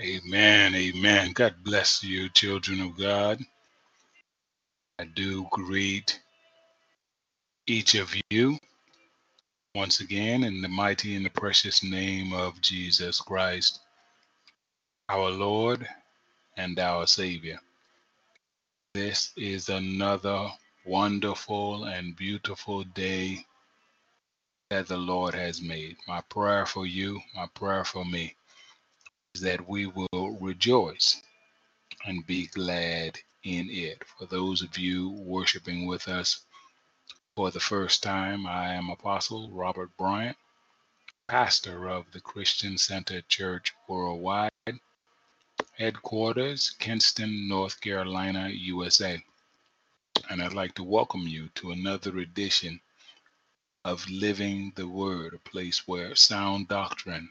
Amen. Amen. God bless you, children of God. I do greet each of you once again in the mighty and the precious name of Jesus Christ, our Lord and our Savior. This is another wonderful and beautiful day that the Lord has made. My prayer for you, my prayer for me, is that we will rejoice and be glad in it. For those of you worshiping with us for the first time, I am Apostle Robert Bryant, pastor of the Christian Center Church Worldwide, headquarters, Kinston, North Carolina, USA. And I'd like to welcome you to another edition of Living the Word, a place where sound doctrine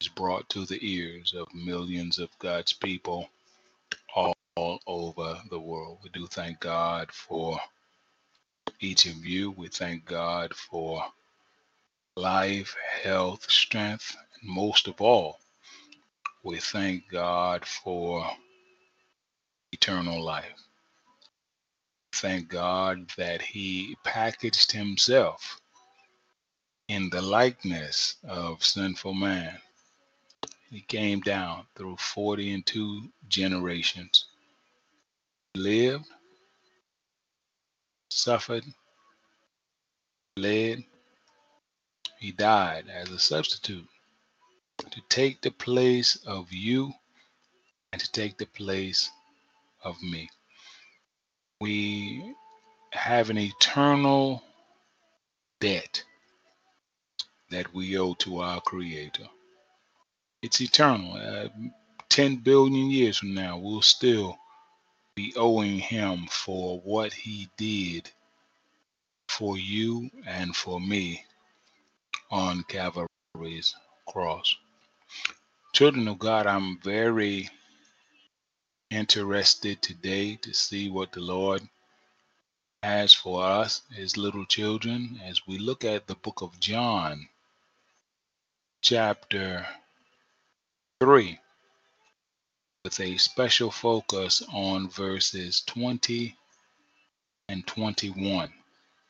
is brought to the ears of millions of God's people all, all over the world. We do thank God for each of you. We thank God for life, health, strength, and most of all, we thank God for eternal life. Thank God that He packaged Himself in the likeness of sinful man. He came down through 40 and two generations, lived, suffered, bled, he died as a substitute to take the place of you and to take the place of me. We have an eternal debt that we owe to our Creator. It's eternal. Uh, 10 billion years from now, we'll still be owing Him for what He did for you and for me on Calvary's cross. Children of God, I'm very interested today to see what the Lord has for us, as little children, as we look at the book of John, chapter 3, with a special focus on verses 20 and 21.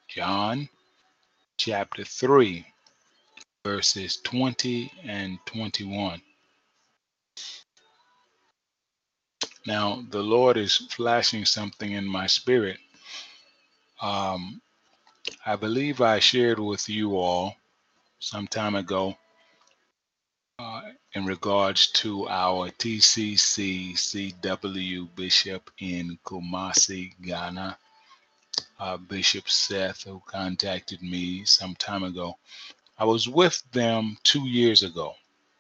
John, chapter 3, verses 20 and 21. Now, the Lord is flashing something in my spirit. Um, I believe I shared with you all some time ago uh, in regards to our TCC CW Bishop in Kumasi, Ghana, uh, Bishop Seth, who contacted me some time ago. I was with them two years ago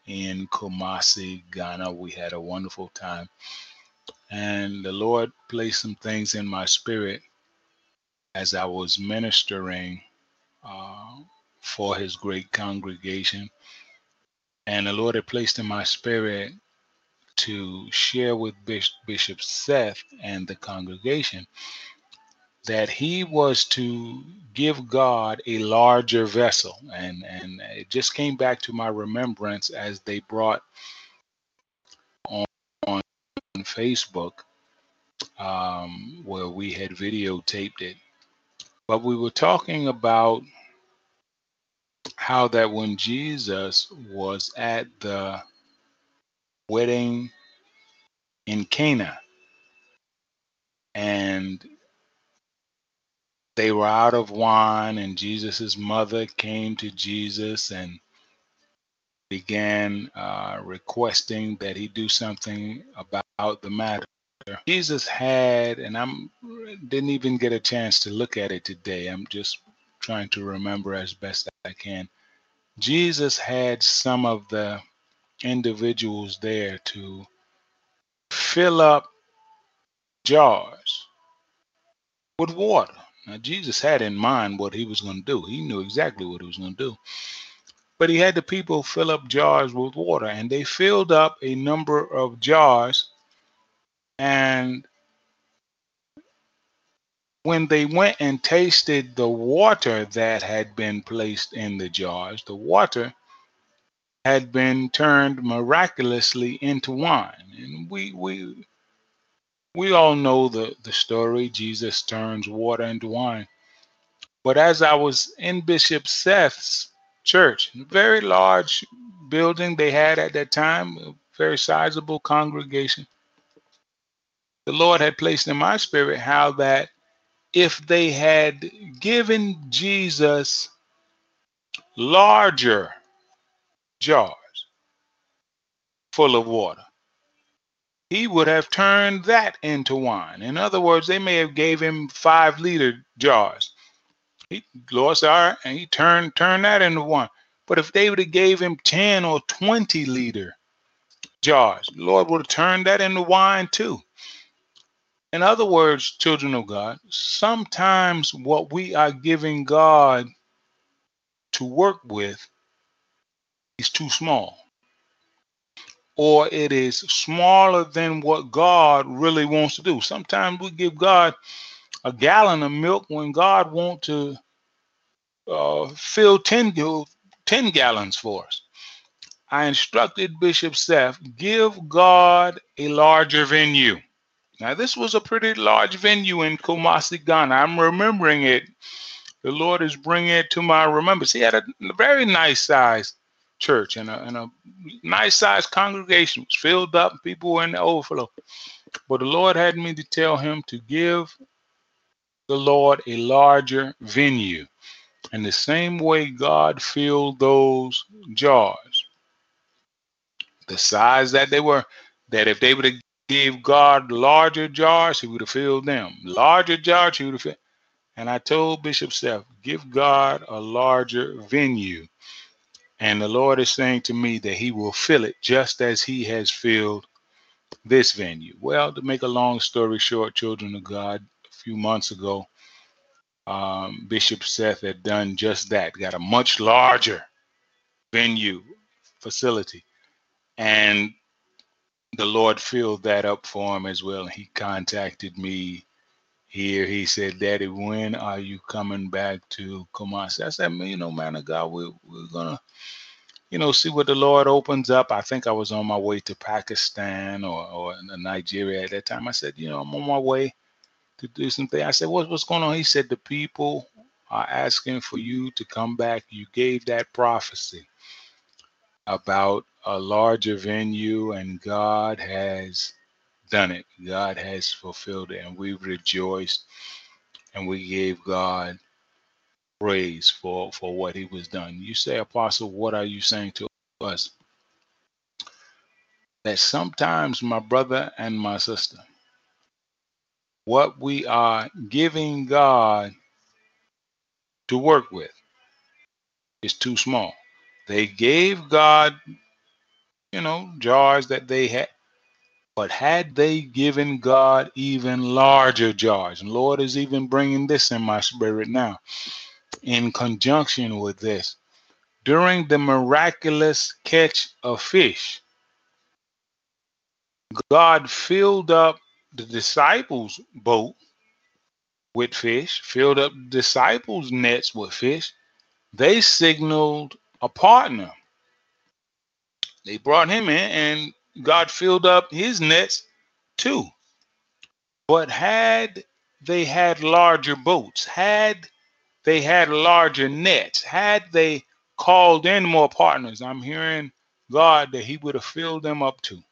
in Kumasi, Ghana. We had a wonderful time. And the Lord placed some things in my spirit as I was ministering uh, for his great congregation. And the Lord had placed in my spirit to share with Bishop Seth and the congregation that he was to give God a larger vessel. And, and it just came back to my remembrance as they brought on, on Facebook um, where we had videotaped it. But we were talking about how that when Jesus was at the wedding in Cana and they were out of wine and Jesus's mother came to Jesus and began uh, requesting that he do something about the matter. Jesus had, and I'm didn't even get a chance to look at it today. I'm just trying to remember as best I can. Jesus had some of the individuals there to fill up jars with water. Now, Jesus had in mind what he was going to do. He knew exactly what he was going to do. But he had the people fill up jars with water, and they filled up a number of jars and when they went and tasted the water that had been placed in the jars, the water had been turned miraculously into wine. And we we we all know the, the story. Jesus turns water into wine. But as I was in Bishop Seth's church, very large building they had at that time, a very sizable congregation the Lord had placed in my spirit how that if they had given Jesus larger jars full of water, he would have turned that into wine. In other words, they may have gave him five liter jars. He, lost right, and he turned turned that into wine. But if they would have gave him 10 or 20 liter jars. Lord would have turned that into wine too. In other words, children of God, sometimes what we are giving God to work with is too small, or it is smaller than what God really wants to do. Sometimes we give God a gallon of milk when God wants to uh, fill 10, 10 gallons for us. I instructed Bishop Seth, give God a larger venue. Now, this was a pretty large venue in Kumasi, Ghana. I'm remembering it. The Lord is bringing it to my remembrance. He had a very nice size church and a, and a nice size congregation. Was filled up. and People were in the overflow. But the Lord had me to tell him to give the Lord a larger venue. And the same way God filled those jars, the size that they were, that if they would have gave God larger jars, he would have filled them. Larger jars, he would have filled. And I told Bishop Seth, give God a larger venue. And the Lord is saying to me that he will fill it just as he has filled this venue. Well, to make a long story short, children of God, a few months ago, um, Bishop Seth had done just that, got a much larger venue facility. And the Lord filled that up for him as well. He contacted me here. He said, Daddy, when are you coming back to Kumasi? I said, you know, man of God, we, we're going to, you know, see what the Lord opens up. I think I was on my way to Pakistan or, or Nigeria at that time. I said, you know, I'm on my way to do something. I said, what, what's going on? He said, the people are asking for you to come back. You gave that prophecy about a larger venue, and God has done it. God has fulfilled it, and we rejoiced and we gave God praise for for what He was done. You say, Apostle, what are you saying to us? That sometimes, my brother and my sister, what we are giving God to work with is too small. They gave God, you know, jars that they had, but had they given God even larger jars, and Lord is even bringing this in my spirit now, in conjunction with this, during the miraculous catch of fish, God filled up the disciples' boat with fish, filled up the disciples' nets with fish. They signaled a partner. They brought him in, and God filled up his nets too. But had they had larger boats, had they had larger nets, had they called in more partners, I'm hearing God that He would have filled them up too.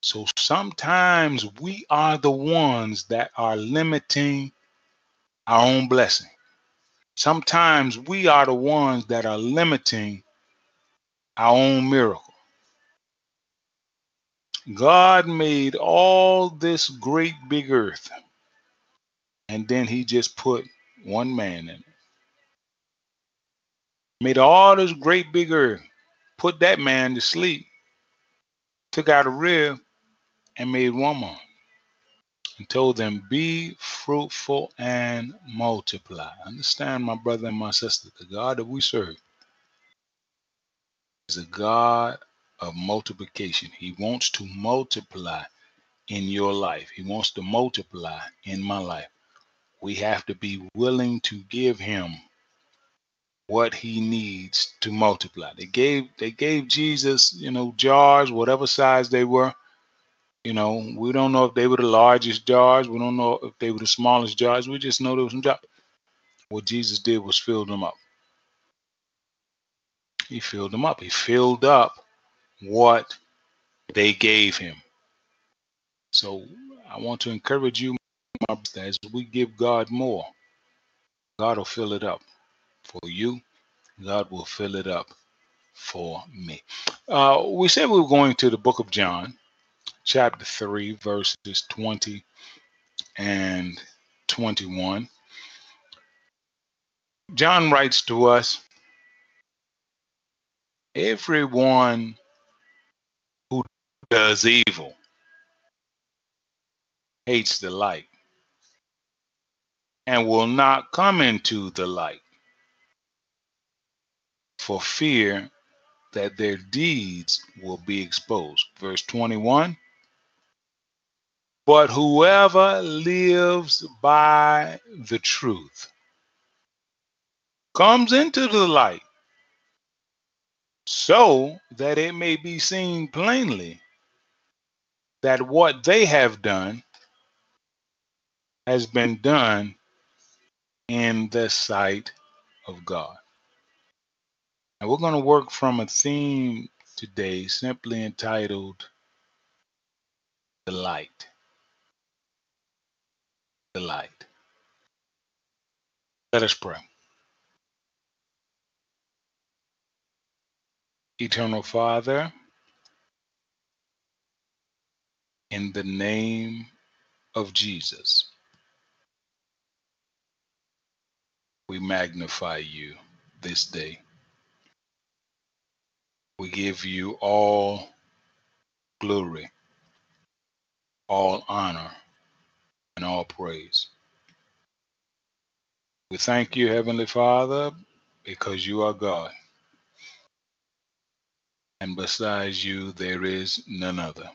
So sometimes we are the ones that are limiting our own blessing. Sometimes we are the ones that are limiting our own miracle. God made all this great big earth, and then He just put one man in it. Made all this great big earth, put that man to sleep, took out a rib, and made more, and told them, Be fruitful and multiply. Understand, my brother and my sister, the God that we serve is a God of multiplication. He wants to multiply in your life, He wants to multiply in my life. We have to be willing to give Him what he needs to multiply. They gave they gave Jesus, you know, jars, whatever size they were. You know, we don't know if they were the largest jars. We don't know if they were the smallest jars. We just know there was some jars. What Jesus did was fill them up. He filled them up. He filled up what they gave him. So I want to encourage you, as we give God more, God will fill it up for you. God will fill it up for me. Uh, we said we were going to the book of John, chapter 3, verses 20 and 21. John writes to us Everyone does evil, hates the light, and will not come into the light for fear that their deeds will be exposed. Verse 21 But whoever lives by the truth comes into the light so that it may be seen plainly that what they have done has been done in the sight of God. And we're going to work from a theme today simply entitled The Light. The Light. Let us pray. Eternal Father, in the name of Jesus, we magnify you this day. We give you all glory, all honor, and all praise. We thank you, Heavenly Father, because you are God. And besides you, there is none other.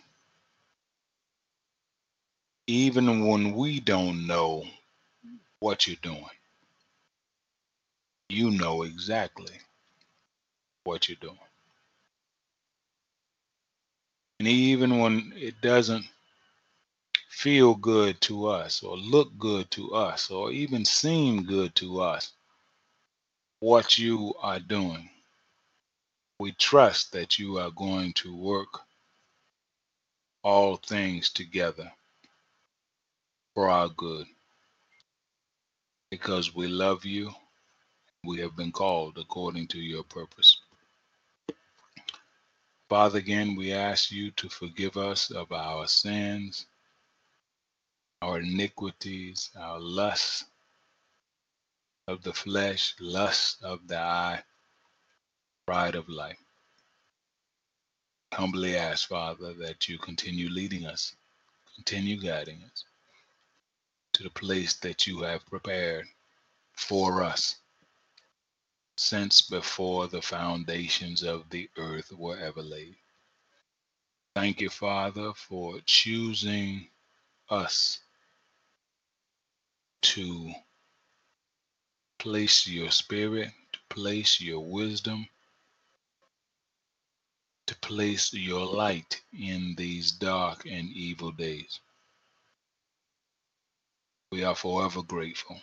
Even when we don't know what you're doing, you know exactly what you're doing. And even when it doesn't feel good to us, or look good to us, or even seem good to us, what you are doing, we trust that you are going to work all things together for our good because we love you. We have been called according to your purpose. Father, again, we ask you to forgive us of our sins, our iniquities, our lusts of the flesh, lust of the eye, pride of life. Humbly ask, Father, that you continue leading us, continue guiding us to the place that you have prepared for us since before the foundations of the earth were ever laid. Thank you, Father, for choosing us to place your spirit, to place your wisdom, to place your light in these dark and evil days. We are forever grateful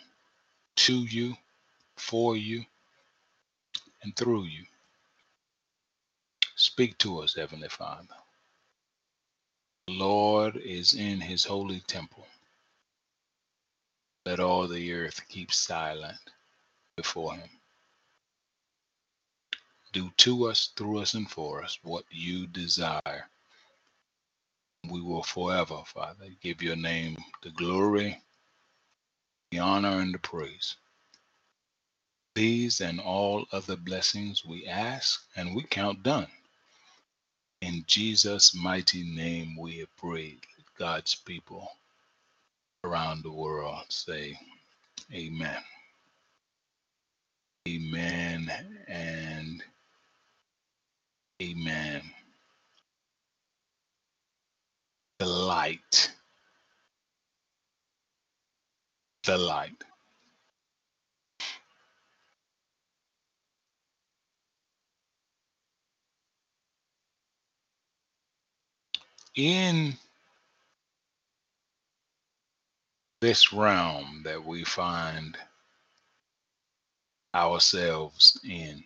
to you, for you, and through you. Speak to us, Heavenly Father. The Lord is in his holy temple. Let all the earth keep silent before him. Do to us, through us, and for us what you desire. We will forever, Father, give your name the glory, the honor, and the praise. These and all other blessings we ask and we count done. In Jesus' mighty name we prayed. God's people around the world say, Amen. Amen and amen. The light. The light. In this realm that we find ourselves in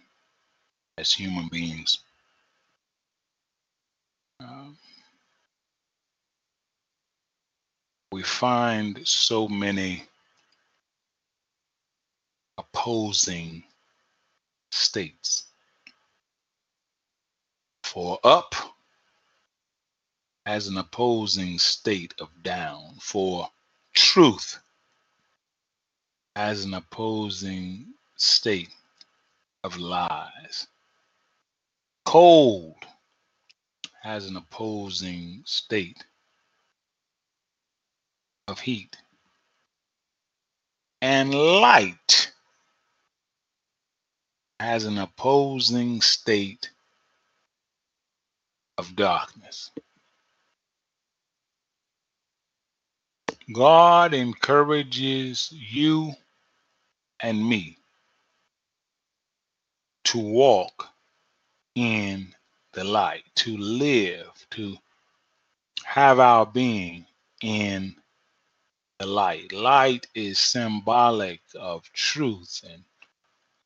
as human beings, um, we find so many opposing states. For up as an opposing state of down, for truth as an opposing state of lies, cold has an opposing state of heat. And light has an opposing state of darkness. God encourages you and me to walk in the light, to live, to have our being in the light. Light is symbolic of truth, and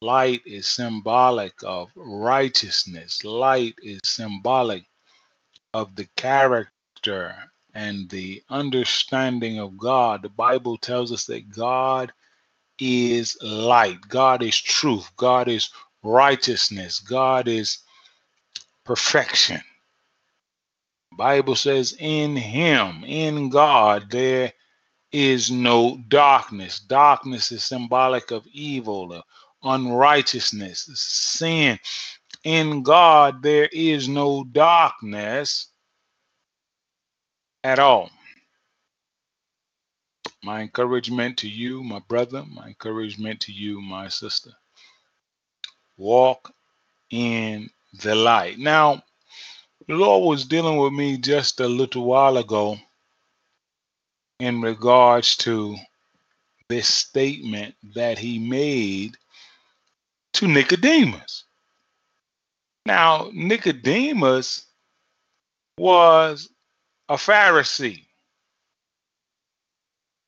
light is symbolic of righteousness. Light is symbolic of the character and the understanding of God. The Bible tells us that God is light, God is truth, God is righteousness, God is perfection. Bible says in him, in God, there is no darkness. Darkness is symbolic of evil, unrighteousness, sin. In God, there is no darkness at all. My encouragement to you, my brother, my encouragement to you, my sister. Walk in the light. Now, the Lord was dealing with me just a little while ago in regards to this statement that he made to Nicodemus. Now, Nicodemus was a Pharisee,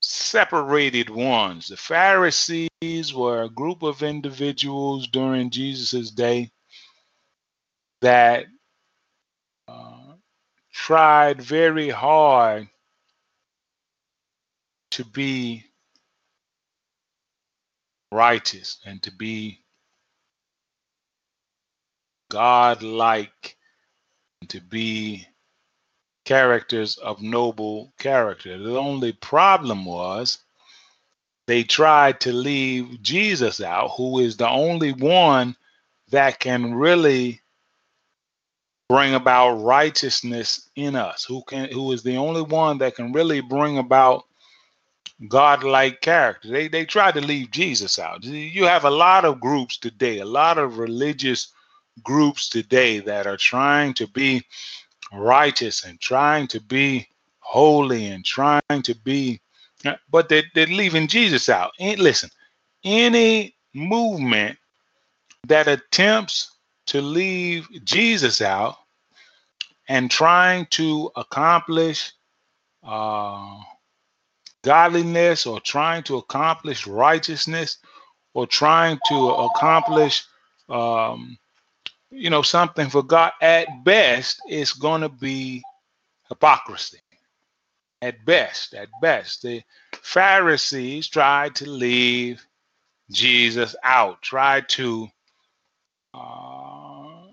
separated ones. The Pharisees were a group of individuals during Jesus' day that uh, tried very hard to be righteous and to be God-like to be characters of noble character. The only problem was they tried to leave Jesus out, who is the only one that can really bring about righteousness in us, who can who is the only one that can really bring about godlike character. They they tried to leave Jesus out. You have a lot of groups today, a lot of religious groups today that are trying to be righteous and trying to be holy and trying to be but they're, they're leaving Jesus out. And listen, any movement that attempts to leave Jesus out and trying to accomplish uh, godliness or trying to accomplish righteousness or trying to accomplish um, you know something for god at best it's going to be hypocrisy at best at best the pharisees tried to leave jesus out tried to uh,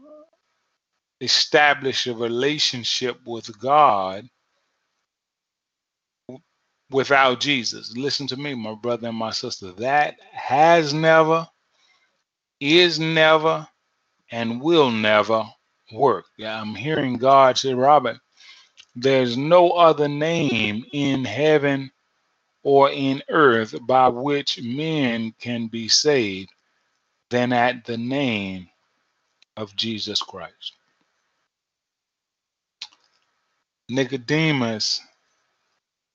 establish a relationship with god without Jesus. Listen to me, my brother and my sister. That has never, is never, and will never work. I'm hearing God say, Robert, there's no other name in heaven or in earth by which men can be saved than at the name of Jesus Christ. Nicodemus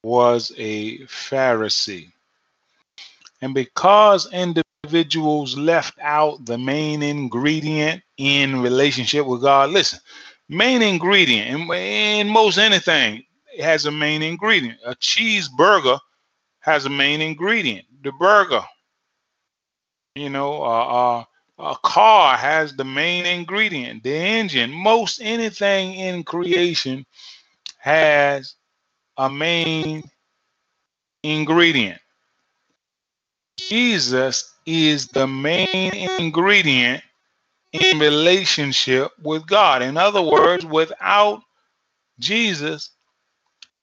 was a Pharisee. And because individuals left out the main ingredient in relationship with God, listen, main ingredient in, in most anything has a main ingredient. A cheeseburger has a main ingredient, the burger. You know, uh, uh, a car has the main ingredient, the engine. Most anything in creation has a main ingredient. Jesus is the main ingredient in relationship with God. In other words, without Jesus,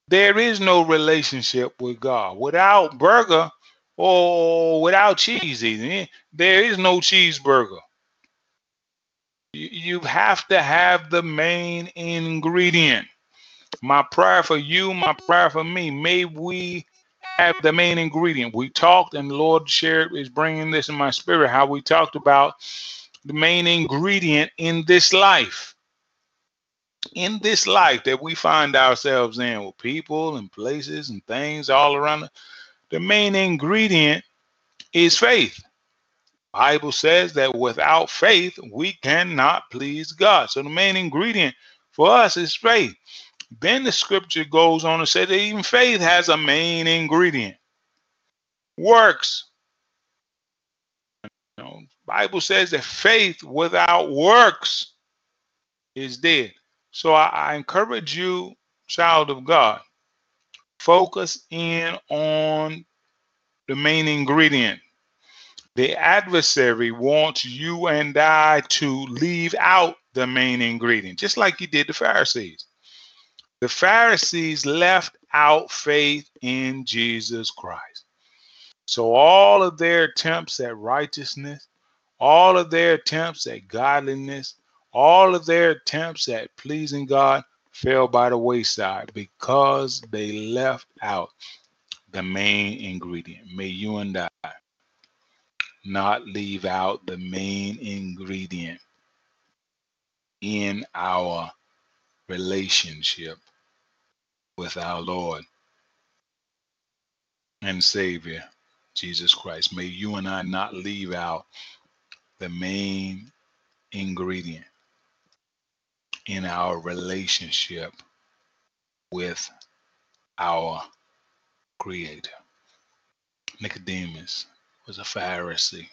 there is no relationship with God. Without burger or without cheese, even eh, there is no cheeseburger. You have to have the main ingredient. My prayer for you, my prayer for me, may we have the main ingredient. We talked, and Lord shared is bringing this in my spirit. How we talked about the main ingredient in this life, in this life that we find ourselves in, with people and places and things all around. The main ingredient is faith. Bible says that without faith we cannot please God. So the main ingredient for us is faith. Then the scripture goes on to say that even faith has a main ingredient. Works. You know, Bible says that faith without works is dead. So I, I encourage you, child of God, focus in on the main ingredient. The adversary wants you and I to leave out the main ingredient, just like he did the Pharisees. The Pharisees left out faith in Jesus Christ. So all of their attempts at righteousness, all of their attempts at godliness, all of their attempts at pleasing God fell by the wayside because they left out the main ingredient. May you and I not leave out the main ingredient in our relationship with our Lord and Savior, Jesus Christ. May you and I not leave out the main ingredient in our relationship with our Creator. Nicodemus was a Pharisee,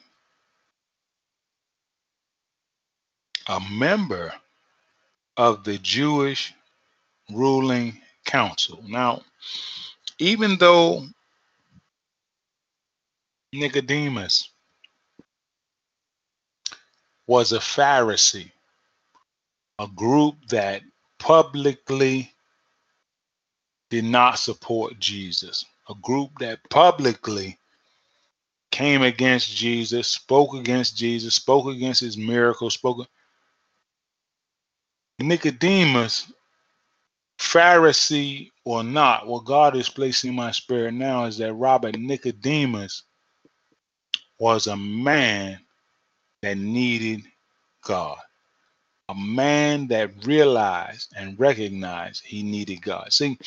a member of the Jewish ruling council. Now, even though Nicodemus was a Pharisee, a group that publicly did not support Jesus, a group that publicly came against Jesus, spoke against Jesus, spoke against his miracles, spoke. Nicodemus, Pharisee or not, what God is placing in my spirit now is that Robert Nicodemus was a man that needed God, a man that realized and recognized he needed God. See,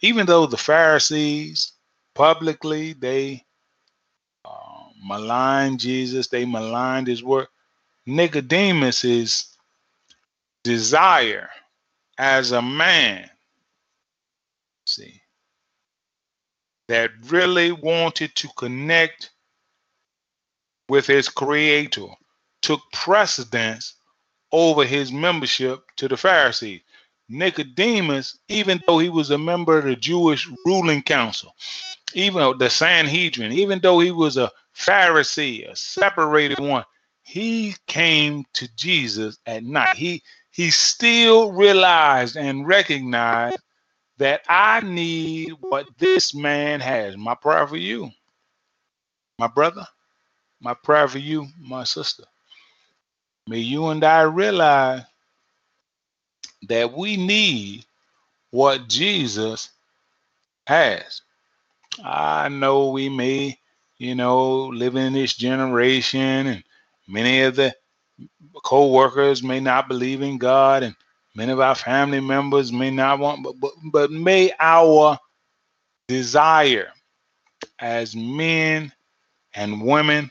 even though the Pharisees publicly they uh, maligned Jesus, they maligned his work. Nicodemus's desire as a man, see, that really wanted to connect with his creator took precedence over his membership to the Pharisees. Nicodemus, even though he was a member of the Jewish ruling council, even the Sanhedrin, even though he was a Pharisee, a separated one, he came to Jesus at night. He he still realized and recognized that I need what this man has. My prayer for you, my brother, my prayer for you, my sister. May you and I realize that we need what Jesus has. I know we may, you know, live in this generation and many of the co-workers may not believe in God and many of our family members may not want but but, but may our desire as men and women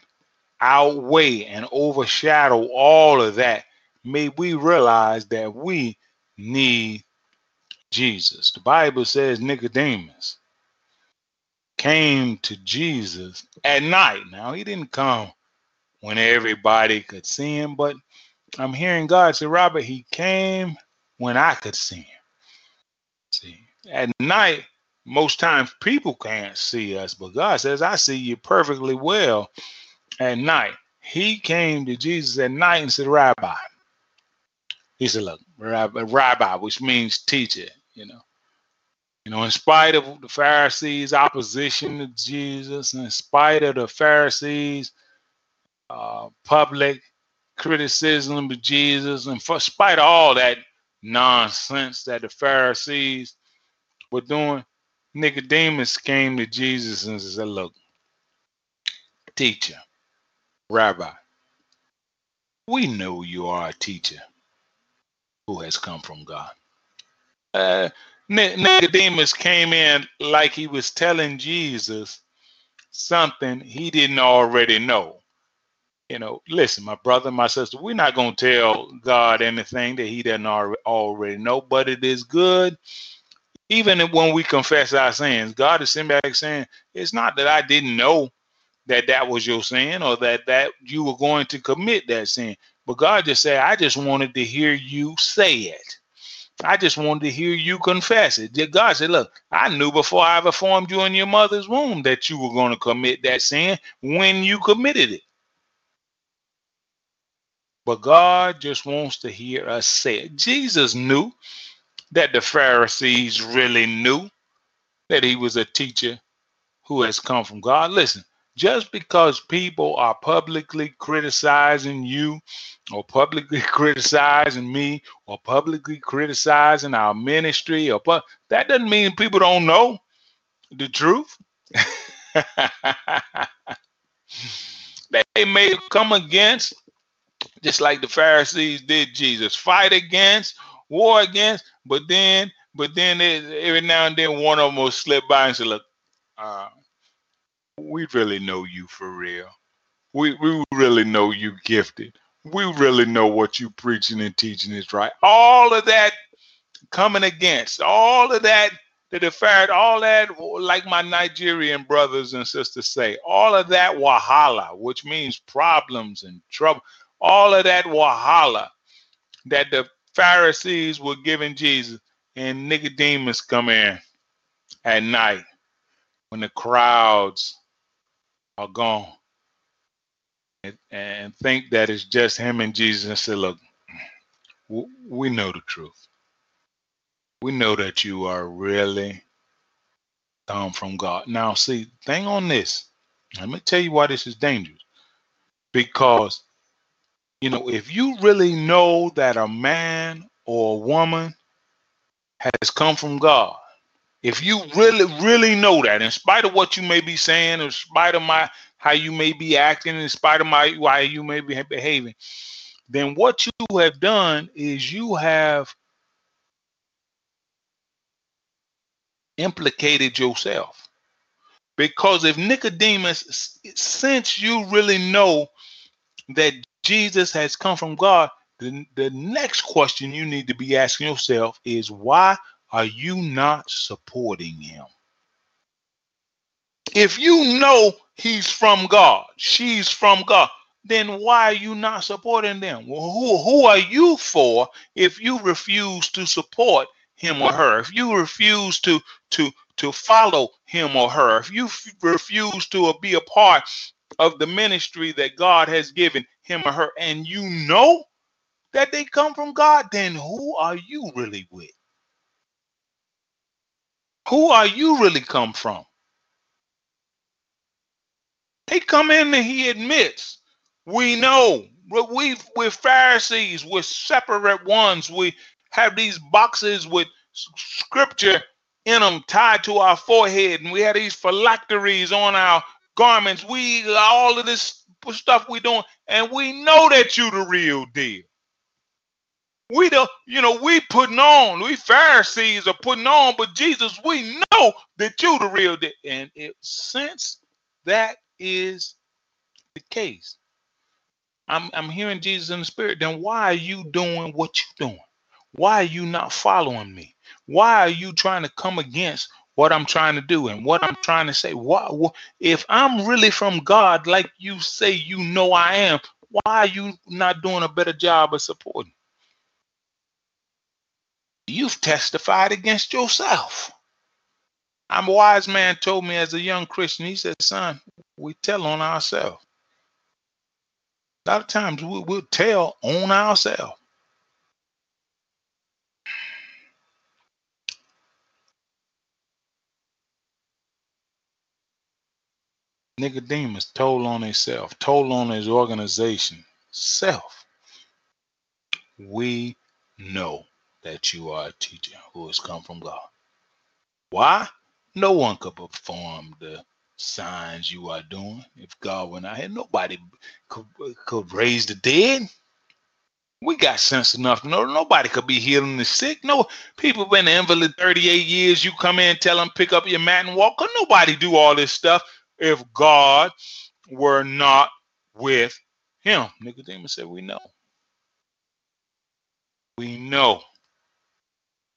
outweigh and overshadow all of that may we realize that we need Jesus. The Bible says Nicodemus came to Jesus at night. Now, he didn't come when everybody could see him, but I'm hearing God say, Robert, he came when I could see him. See, at night, most times people can't see us, but God says, I see you perfectly well at night. He came to Jesus at night and said, Rabbi. He said, Look, Rabbi, which means teacher, you know. You know, in spite of the Pharisees' opposition to Jesus, in spite of the Pharisees' uh, public criticism of Jesus, and for spite of all that nonsense that the Pharisees were doing, Nicodemus came to Jesus and said, Look, teacher, rabbi, we know you are a teacher who has come from God. Uh, Nicodemus came in like he was telling Jesus something he didn't already know. You know, listen, my brother, my sister, we're not going to tell God anything that he doesn't already know, but it is good. Even when we confess our sins, God is sitting back saying, It's not that I didn't know that that was your sin or that that you were going to commit that sin. But God just said, I just wanted to hear you say it. I just wanted to hear you confess it. God said, Look, I knew before I ever formed you in your mother's womb that you were going to commit that sin when you committed it. But God just wants to hear us say it. Jesus knew that the Pharisees really knew that he was a teacher who has come from God. Listen, just because people are publicly criticizing you or publicly criticizing me or publicly criticizing our ministry or pu- that doesn't mean people don't know the truth they may come against just like the pharisees did jesus fight against war against but then but then every now and then one of them will slip by and say look uh, we really know you for real. We we really know you gifted. We really know what you preaching and teaching is right. All of that coming against, all of that that the all that like my Nigerian brothers and sisters say, all of that wahala, which means problems and trouble, all of that wahala that the Pharisees were giving Jesus and Nicodemus come in at night when the crowds are gone and, and think that it's just him and Jesus and say, look, we know the truth. We know that you are really come from God. Now, see, thing on this, let me tell you why this is dangerous. Because, you know, if you really know that a man or a woman has come from God, if you really, really know that, in spite of what you may be saying, in spite of my how you may be acting, in spite of my why you may be behaving, then what you have done is you have implicated yourself. Because if Nicodemus, since you really know that Jesus has come from God, the, the next question you need to be asking yourself is why are you not supporting him? If you know he's from God, she's from God, then why are you not supporting them? Well, who, who are you for if you refuse to support him or her? If you refuse to to to follow him or her, if you refuse to be a part of the ministry that God has given him or her, and you know that they come from God, then who are you really with? Who are you really come from? They come in and he admits, we know but we we're Pharisees, we're separate ones. We have these boxes with scripture in them tied to our forehead, and we have these phylacteries on our garments. We all of this stuff we doing, and we know that you the real deal. We the, you know, we putting on, we Pharisees are putting on, but Jesus, we know that you the real deal. And it, since that is the case, I'm I'm hearing Jesus in the spirit, then why are you doing what you're doing? Why are you not following me? Why are you trying to come against what I'm trying to do and what I'm trying to say? Why, if I'm really from God, like you say you know I am, why are you not doing a better job of supporting? You've testified against yourself. I'm a wise man told me as a young Christian, he said, son, we tell on ourselves. A lot of times we, will tell on ourselves. Nicodemus told on himself, told on his organization, self. we know that you are a teacher who has come from God. Why? No one could perform the signs you are doing if God were not here. Nobody could, could raise the dead. We got sense enough to know nobody could be healing the sick. No, people been invalid 38 years. You come in, tell them pick up your mat and walk. Could nobody do all this stuff if God were not with him? Nicodemus said, We know. We know.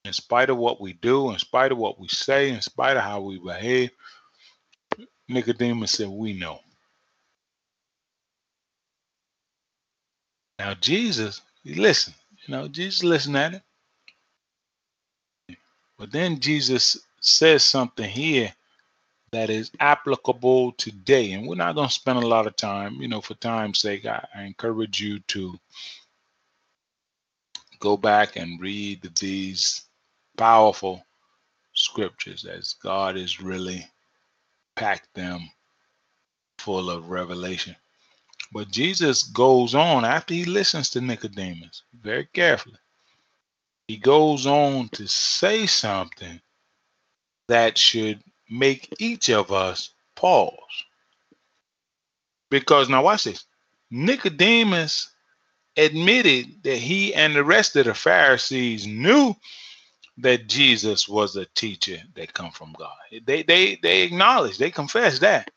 In spite of what we do, in spite of what we say, in spite of how we behave, Nicodemus said, We know. Now, Jesus, listen, you know, Jesus listened at it. But then Jesus says something here that is applicable today. And we're not going to spend a lot of time, you know, for time's sake, I, I encourage you to go back and read these powerful scriptures as God has really packed them full of revelation. But Jesus goes on after he listens to Nicodemus very carefully. He goes on to say something that should make each of us pause. Because now, watch this Nicodemus admitted that he and the rest of the Pharisees knew that Jesus was a teacher that come from God. They they they acknowledge, they confess that.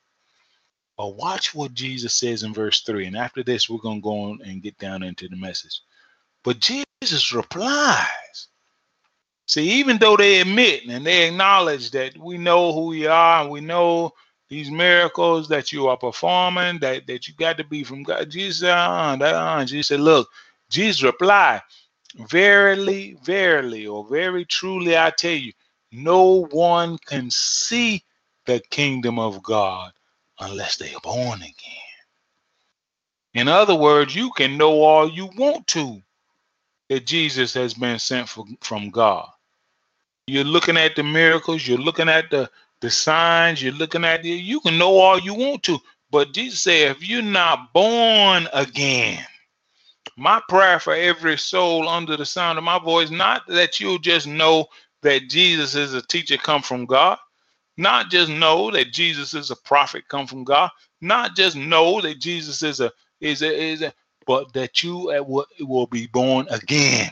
But watch what Jesus says in verse 3. And after this, we're going to go on and get down into the message. But Jesus replies. See, even though they admit and they acknowledge that we know who you are and we know these miracles that you are performing, that, that you got to be from God, Jesus said, uh, that, uh. Jesus said, look, Jesus replied, verily, verily, or very truly, I tell you, no one can see the kingdom of God unless they are born again. In other words, you can know all you want to that Jesus has been sent from God. You're looking at the miracles, you're looking at the, the signs, you're looking at the, you can know all you want to. But Jesus said, if you're not born again, my prayer for every soul under the sound of my voice, not that you'll just know that Jesus is a teacher come from God, not just know that Jesus is a prophet come from God, not just know that Jesus is a is a is a, but that you will, will be born again.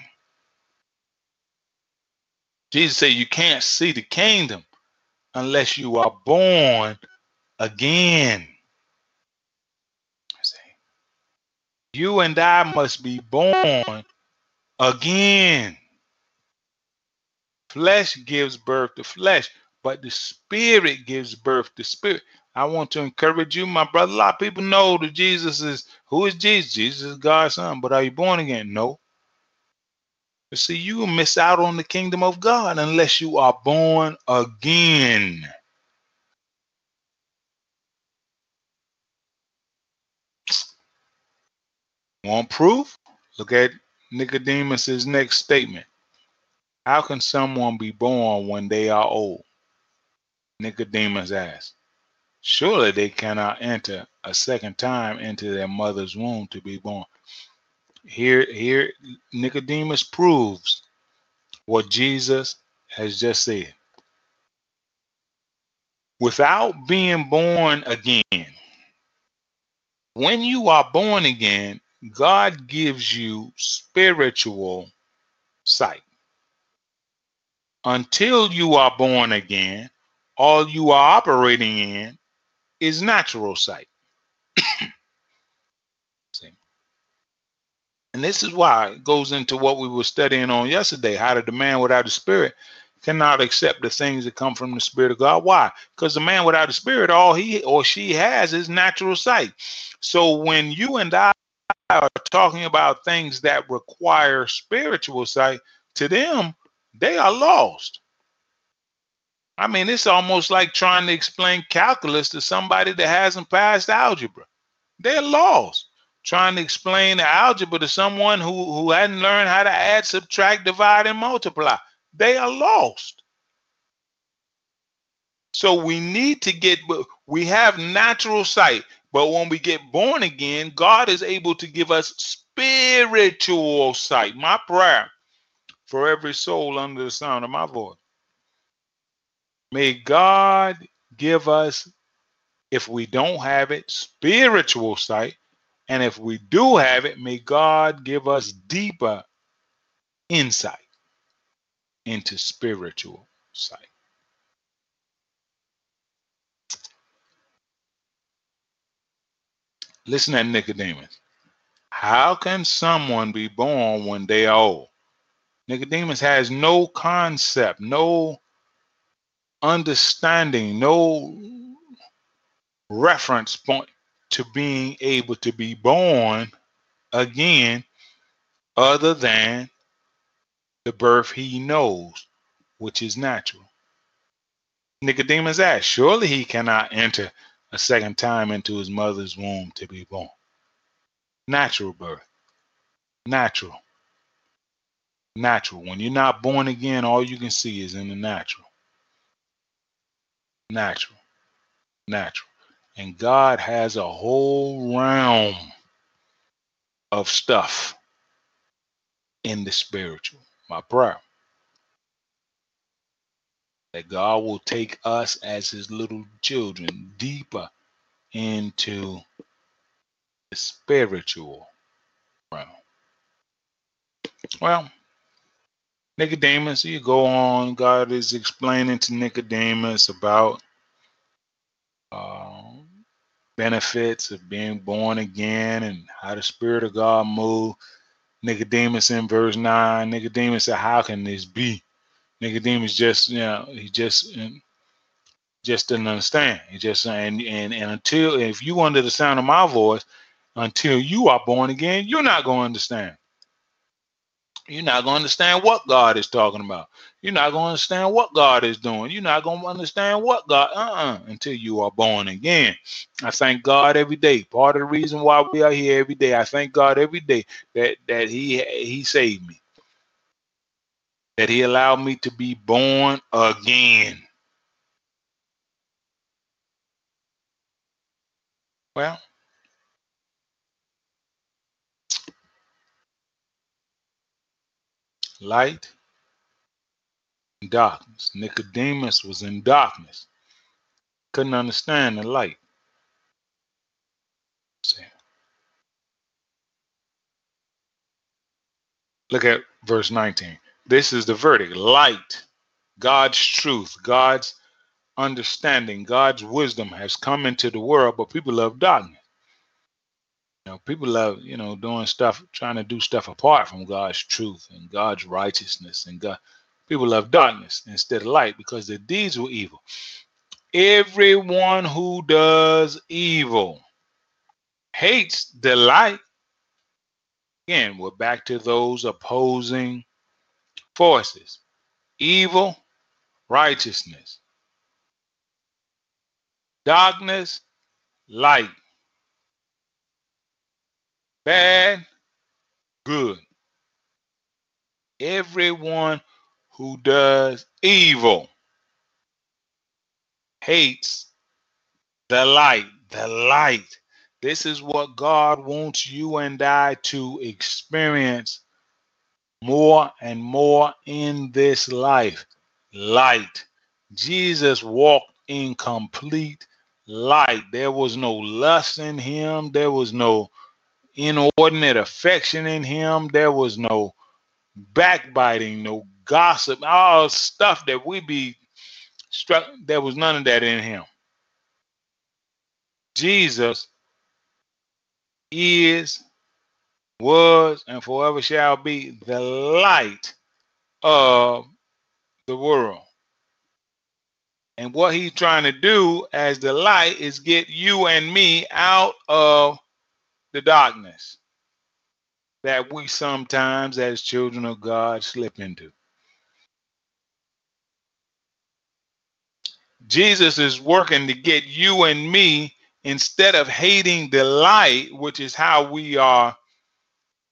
Jesus said you can't see the kingdom unless you are born again. You and I must be born again. Flesh gives birth to flesh, but the spirit gives birth to spirit. I want to encourage you, my brother. A lot of people know that Jesus is who is Jesus? Jesus is God's son. But are you born again? No. You see, you will miss out on the kingdom of God unless you are born again. Want proof? Look at Nicodemus's next statement. How can someone be born when they are old? Nicodemus asked. Surely they cannot enter a second time into their mother's womb to be born. Here, here, Nicodemus proves what Jesus has just said. Without being born again, when you are born again, God gives you spiritual sight. Until you are born again, all you are operating in is natural sight. See? And this is why it goes into what we were studying on yesterday how the man without the spirit cannot accept the things that come from the spirit of God. Why? Because the man without the spirit, all he or she has is natural sight. So when you and I are talking about things that require spiritual sight, to them, they are lost. I mean, it's almost like trying to explain calculus to somebody that hasn't passed algebra. They're lost. Trying to explain the algebra to someone who, who hadn't learned how to add, subtract, divide, and multiply. They are lost. So we need to get, we have natural sight, but when we get born again, God is able to give us spiritual sight. My prayer for every soul under the sound of my voice. May God give us, if we don't have it, spiritual sight. And if we do have it, may God give us deeper insight into spiritual sight. Listen at Nicodemus. How can someone be born when they are old? Nicodemus has no concept, no understanding, no reference point to being able to be born again other than the birth he knows, which is natural. Nicodemus asked, Surely he cannot enter a second time into his mother's womb to be born. Natural birth. Natural. Natural. When you're not born again, all you can see is in the natural. Natural. Natural. And God has a whole realm of stuff in the spiritual. My prayer that God will take us as his little children deeper into the spiritual realm. Well, Nicodemus, you go on, God is explaining to Nicodemus about uh, benefits of being born again and how the Spirit of God moves. Nicodemus in verse 9, Nicodemus said, How can this be? Nicodemus just, you know, he just um, just didn't understand. He just and and and until if you under the sound of my voice, until you are born again, you're not going to understand. You're not going to understand what God is talking about. You're not going to understand what God is doing. You're not going to understand what God uh-uh until you are born again. I thank God every day. Part of the reason why we are here every day, I thank God every day that that He He saved me that he allowed me to be born again. Well, light darkness. Nicodemus was in darkness, couldn't understand the light. Look at verse 19. This is the verdict light, God's truth, God's understanding, God's wisdom has come into the world, but people love darkness. You know, people love, you know, doing stuff, trying to do stuff apart from God's truth and God's righteousness. And God, people love darkness instead of light because their deeds were evil. Everyone who does evil hates the light. Again, we're back to those opposing forces evil, righteousness, darkness, light, bad, good. Everyone who does evil hates the light, the light. This is what God wants you and I to experience more and more in this life. Light. Jesus walked in complete light. There was no lust in him. There was no inordinate affection in him. There was no backbiting, no gossip, all stuff that we be struck. There was none of that in him. Jesus is was, and forever shall be the light of the world. And what he's trying to do as the light is get you and me out of the darkness that we sometimes, as children of God, slip into. Jesus is working to get you and me, instead of hating the light, which is how we are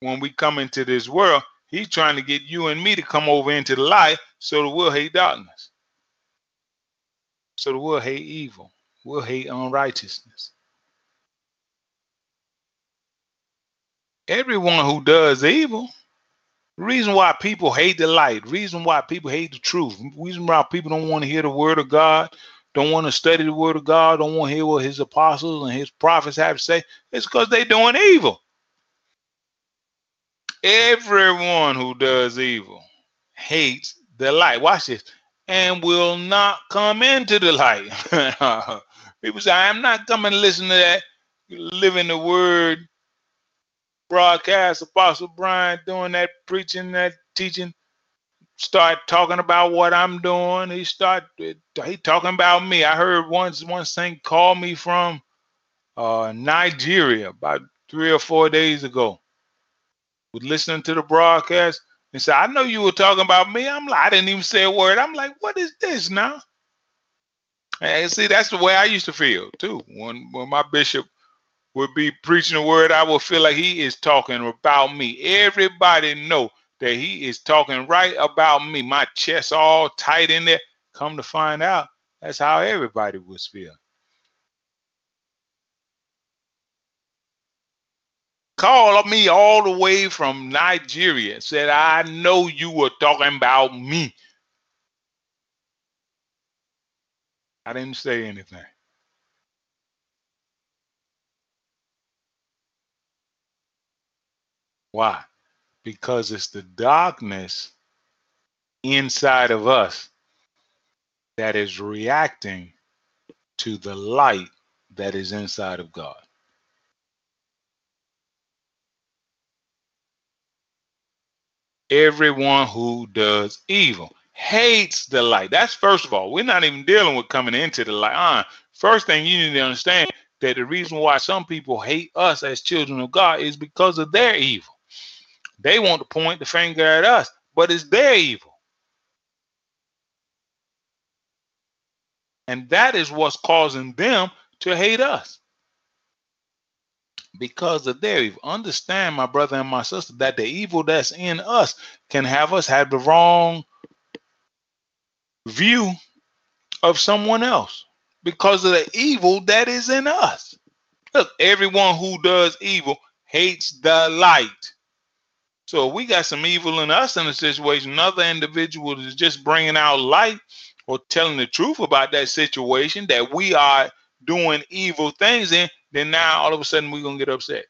when we come into this world, he's trying to get you and me to come over into the light so that we'll hate darkness. So that we'll hate evil. We'll hate unrighteousness. everyone who does evil. Reason why people hate the light, reason why people hate the truth, reason why people don't want to hear the word of God, don't want to study the word of God, don't want to hear what his apostles and his prophets have to say, it's because they're doing evil. Everyone who does evil hates the light. Watch this. And will not come into the light. People say, I'm not coming to listen to that. Living the word broadcast, Apostle Brian doing that preaching, that teaching, start talking about what I'm doing. He start he talking about me. I heard once one thing call me from uh, Nigeria about three or four days ago. Was listening to the broadcast and said, "I know you were talking about me." I'm like, I didn't even say a word. I'm like, what is this now? And see, that's the way I used to feel too. When when my bishop would be preaching the word, I would feel like he is talking about me. Everybody know that he is talking right about me. My chest all tight in there. Come to find out, that's how everybody was feeling. Called me all the way from Nigeria. Said, I know you were talking about me. I didn't say anything. Why? Because it's the darkness inside of us that is reacting to the light that is inside of God. Everyone who does evil hates the light. That's first of all. We're not even dealing with coming into the light. Uh, first thing you need to understand that the reason why some people hate us as children of God is because of their evil. They want to point the finger at us, but it's their evil. And that is what's causing them to hate us because of their evil. Understand, my brother and my sister, that the evil that's in us can have us have the wrong view of someone else because of the evil that is in us. Look, everyone who does evil hates the light. So we got some evil in us in a situation. Another individual is just bringing out light or telling the truth about that situation that we are doing evil things in. Then now all of a sudden we're gonna get upset.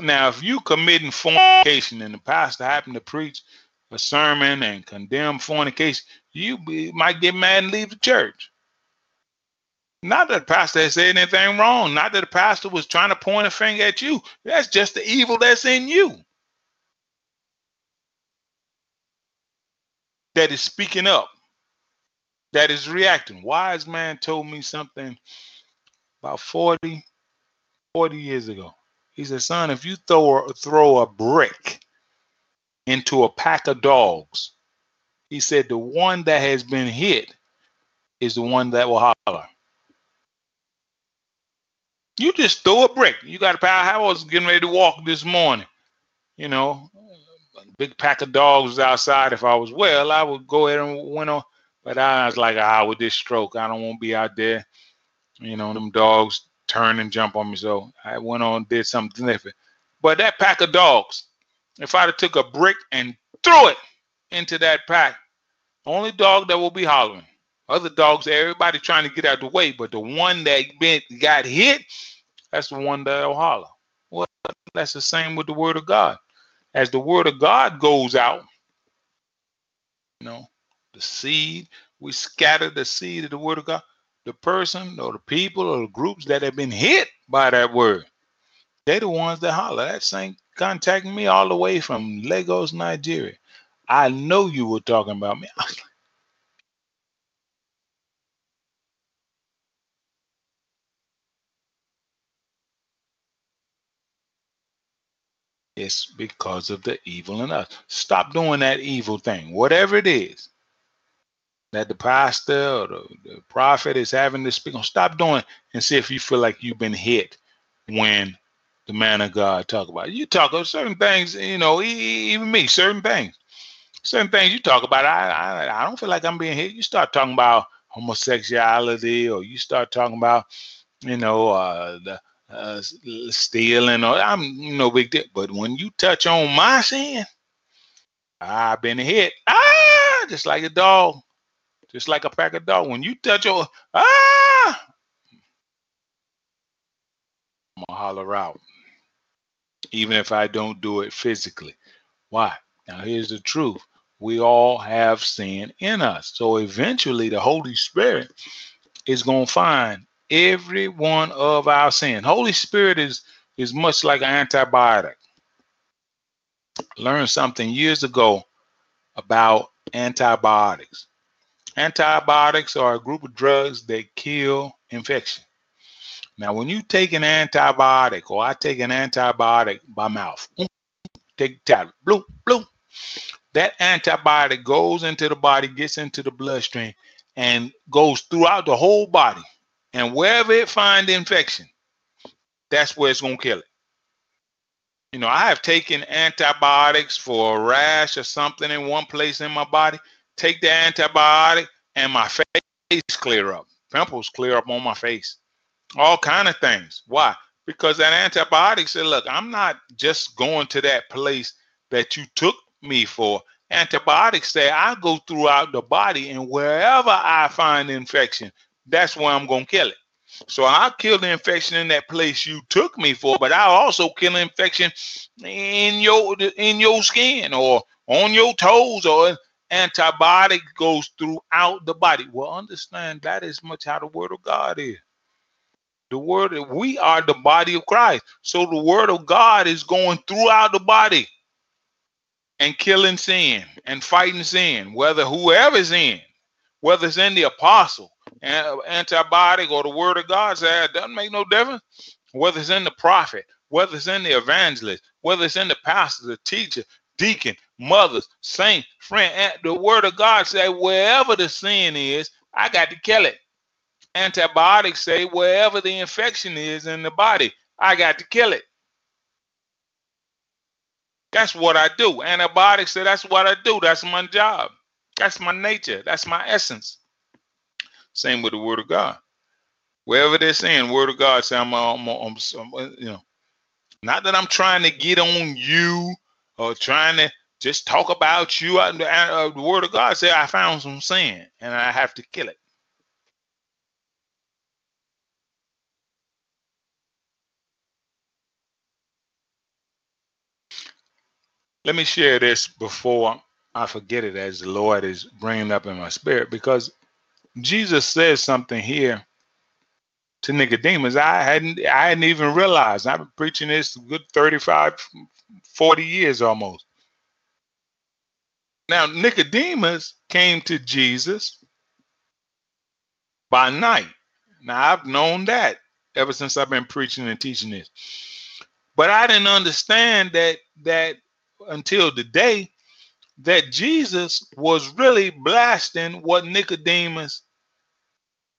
Now, if you committing fornication and the pastor happened to preach a sermon and condemn fornication, you be, might get mad and leave the church. Not that the pastor said anything wrong. Not that the pastor was trying to point a finger at you. That's just the evil that's in you. That is speaking up. That is reacting. Wise man told me something about 40, 40 years ago. He said, son, if you throw throw a brick into a pack of dogs, he said the one that has been hit is the one that will holler. You just throw a brick. You got a power. I was getting ready to walk this morning. You know, a big pack of dogs outside. If I was well, I would go ahead and went on. But I was like, ah, with this stroke, I don't want to be out there. You know, them dogs turn and jump on me. So I went on, did something different. But that pack of dogs, if I'd have took a brick and threw it into that pack, only dog that will be hollering. Other dogs, everybody trying to get out the way, but the one that been, got hit, that's the one that'll holler. Well, that's the same with the word of God. As the word of God goes out, you know, the seed, we scatter the seed of the word of God. The person or the people or the groups that have been hit by that word, they're the ones that holler. That same contacting me all the way from Lagos, Nigeria. I know you were talking about me. It's because of the evil in us. Stop doing that evil thing, whatever it is that the pastor or the, the prophet is having to speak on. Stop doing and see if you feel like you've been hit when the man of God talk about it. You talk about certain things, you know, even me, certain things, certain things you talk about. I, I, I don't feel like I'm being hit. You start talking about homosexuality, or you start talking about you know, uh, the uh, stealing, or I'm no big deal. But when you touch on my sin, I've been hit. Ah, just like a dog, just like a pack of dog. When you touch on, ah, I'm gonna holler out, even if I don't do it physically. Why? Now here's the truth. We all have sin in us. So eventually the Holy Spirit is going to find every one of our sin. Holy Spirit is is much like an antibiotic. Learned something years ago about antibiotics. Antibiotics are a group of drugs that kill infection. Now, when you take an antibiotic, or I take an antibiotic by mouth, take tablet, bloop, bloop, that antibiotic goes into the body, gets into the bloodstream, and goes throughout the whole body and wherever it finds infection, that's where it's going to kill it. You know, I have taken antibiotics for a rash or something in one place in my body. Take the antibiotic and my face clear up. Pimples clear up on my face. All kind of things. Why? Because that antibiotic said, look, I'm not just going to that place that you took me for. Antibiotics say I go throughout the body and wherever I find infection, that's where I'm gonna kill it. So I'll kill the infection in that place you took me for, but I'll also kill infection in your in your skin or on your toes or antibiotic goes throughout the body. Well, understand that is much how the word of God is. The word we are the body of Christ. So the word of God is going throughout the body and killing sin and fighting sin, whether whoever's in, whether it's in the apostle, antibiotic or the word of God said it doesn't make no difference. Whether it's in the prophet, whether it's in the evangelist, whether it's in the pastor, the teacher, deacon, mothers, saint, friend, the word of God say wherever the sin is, I got to kill it. Antibiotics say wherever the infection is in the body, I got to kill it. That's what I do. Antibiotics say that's what I do. That's my job. That's my nature. That's my essence. Same with the word of God. Wherever they're saying word of God, say I'm, I'm, I'm, I'm, you know, not that I'm trying to get on you or trying to just talk about you. I, uh, the word of God said I found some sin and I have to kill it. Let me share this before I forget it as the Lord is bringing up in my spirit because Jesus says something here to Nicodemus. I hadn't I hadn't even realized. I've been preaching this good 35, 40 years almost. Now Nicodemus came to Jesus by night. Now I've known that ever since I've been preaching and teaching this. But I didn't understand that that until today that Jesus was really blasting what Nicodemus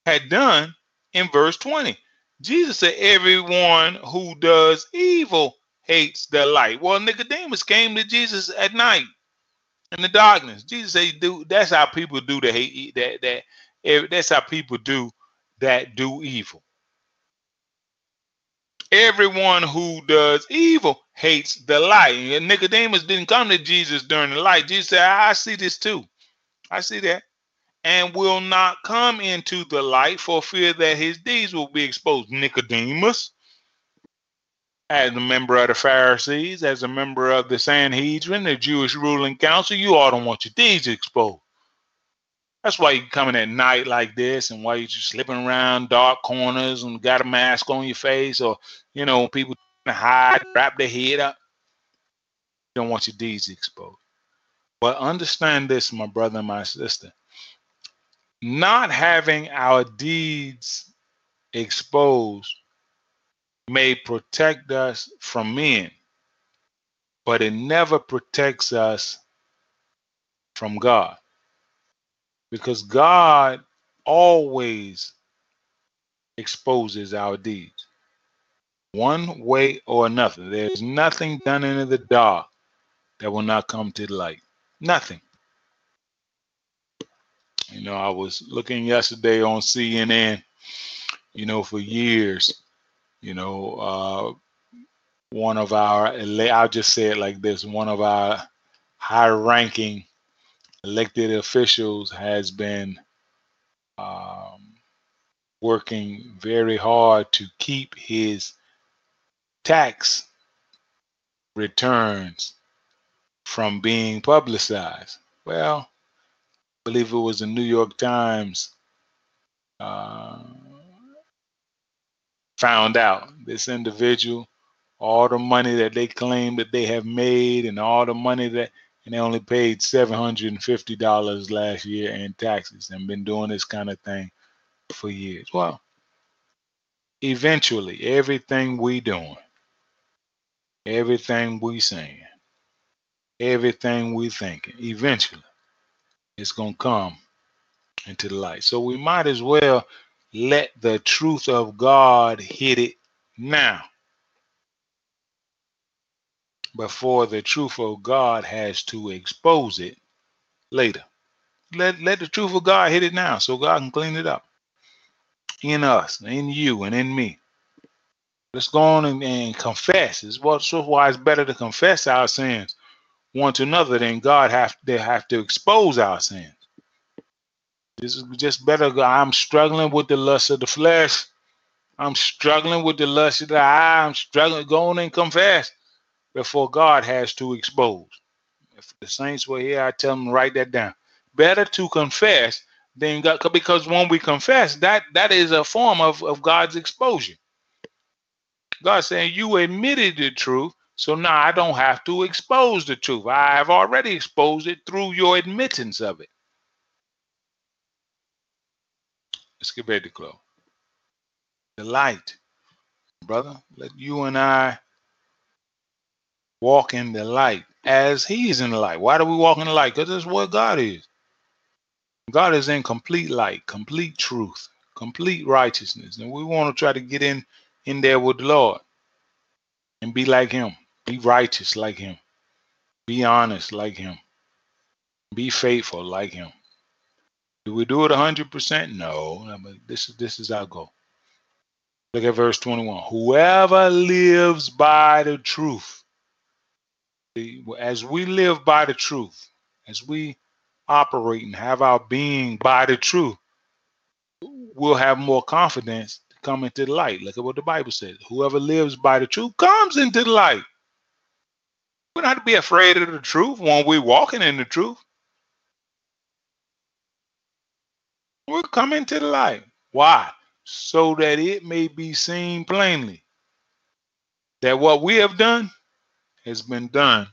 had done in verse 20. Jesus said, Everyone who does evil hates the light. Well, Nicodemus came to Jesus at night in the darkness. Jesus said, "Do that's how people do the hate that that that's how people do that do evil. Everyone who does evil hates the light. And Nicodemus didn't come to Jesus during the light. Jesus said, I see this too. I see that and will not come into the light for fear that his deeds will be exposed. Nicodemus, as a member of the Pharisees, as a member of the Sanhedrin, the Jewish ruling council, you all don't want your deeds exposed. That's why you coming at night like this, and why you just slipping around dark corners and got a mask on your face, or you know, people hide, wrap their head up. You don't want your deeds exposed. But understand this, my brother and my sister not having our deeds exposed may protect us from men, but it never protects us from God. Because God always exposes our deeds, one way or another. There's nothing done in the dark that will not come to light. Nothing. Know, I was looking yesterday on CNN you know, for years, you know, uh, one of our, I'll just say it like this, one of our high ranking elected officials has been um, working very hard to keep his tax returns from being publicized. Well, believe it was the New York Times uh, found out this individual, all the money that they claim that they have made, and all the money that, and they only paid $750 last year in taxes and been doing this kind of thing for years. Well, eventually, everything we doing, everything we saying, everything we thinking, eventually, it's gonna come into the light. So we might as well let the truth of God hit it now before the truth of God has to expose it later. Let, let the truth of God hit it now so God can clean it up in us, in you, and in me. Let's go on and, and confess. It's what so why it's better to confess our sins one to another then God have they have to expose our sins. This is just better. I'm struggling with the lust of the flesh. I'm struggling with the lust of the eye. I'm struggling. Go on and confess before God has to expose. If the saints were here, I tell them write that down. Better to confess than God, because when we confess, that that is a form of, of God's exposure. God saying, You admitted the truth, so now I don't have to expose the truth. I have already exposed it through your admittance of it. Let's get ready to close. The light, brother. Let you and I walk in the light as He's in the light. Why do we walk in the light? Because that's what God is. God is in complete light, complete truth, complete righteousness. And we want to try to get in in there with the Lord and be like him. Be righteous like him. Be honest like him. Be faithful like him. Do we do it 100%? No. This is this is our goal. Look at verse 21. Whoever lives by the truth. As we live by the truth, as we operate and have our being by the truth, we'll have more confidence to come into the light. Look at what the Bible says. Whoever lives by the truth comes into the light. We don't have to be afraid of the truth when we're walking in the truth. We're coming to the light. Why? So that it may be seen plainly that what we have done has been done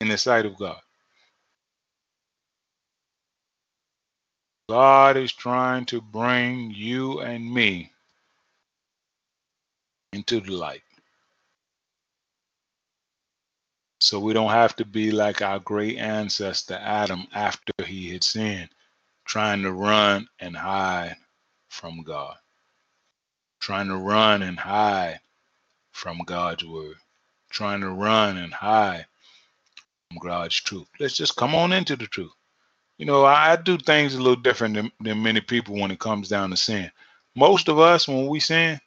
in the sight of God. God is trying to bring you and me into the light. So we don't have to be like our great ancestor Adam after he had sinned, trying to run and hide from God, trying to run and hide from God's word, trying to run and hide from God's truth. Let's just come on into the truth you know, I do things a little different than, than many people when it comes down to sin. Most of us, when we sin,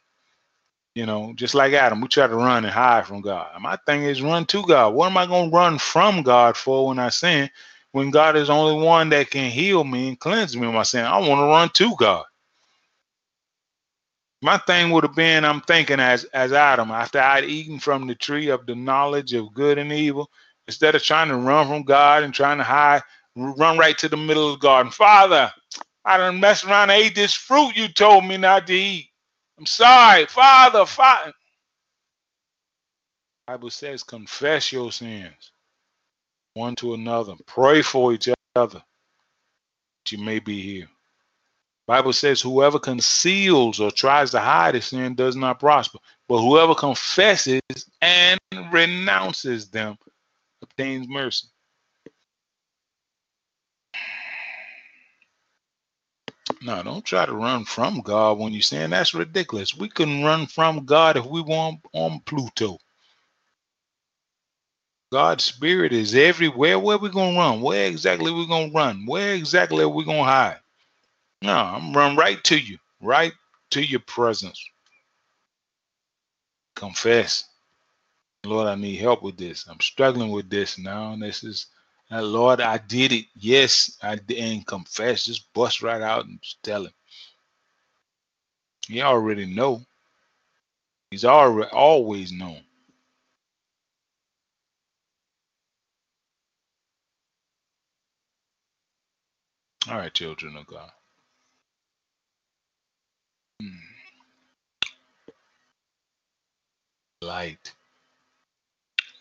you know, just like Adam, we try to run and hide from God. My thing is run to God. What am I going to run from God for when I sin? When God is only one that can heal me and cleanse me of my sin, I want to run to God. My thing would have been, I'm thinking as as Adam, after I'd eaten from the tree of the knowledge of good and evil, instead of trying to run from God and trying to hide, run right to the middle of the garden. Father, I done messed around and ate this fruit you told me not to eat. I'm sorry, Father, Father. Bible says, confess your sins one to another. Pray for each other that you may be healed. Bible says, whoever conceals or tries to hide his sin does not prosper, but whoever confesses and renounces them obtains mercy. No, don't try to run from God when you're saying that's ridiculous. We couldn't run from God if we were on, Pluto. God's spirit is everywhere. Where we gonna run? Where exactly we gonna run? Where exactly are we gonna hide? No, I'm run right to you, right to your presence. Confess. Lord, I need help with this. I'm struggling with this now. And this is, Lord, I did it. Yes, I didn't confess. Just bust right out and tell him. He already know. He's already always known. All right, children of God. Hmm. Light.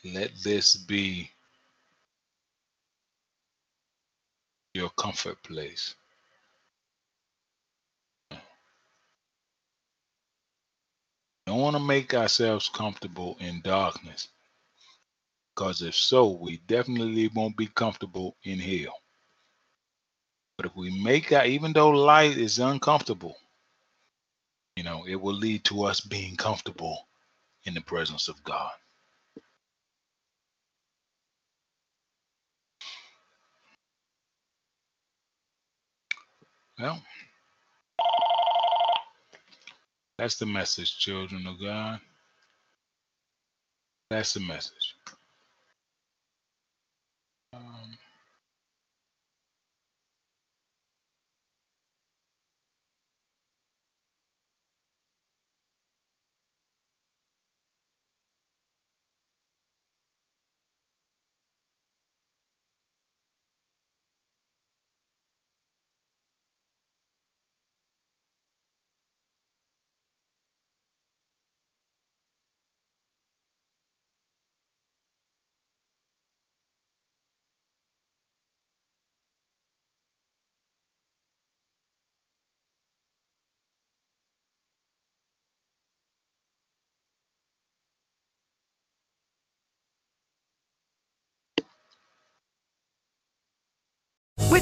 Let this be your comfort place. Don't want to make ourselves comfortable in darkness. Because if so, we definitely won't be comfortable in hell. But if we make that, even though light is uncomfortable, you know, it will lead to us being comfortable in the presence of God. Well, that's the message, children of God. That's the message. Um, With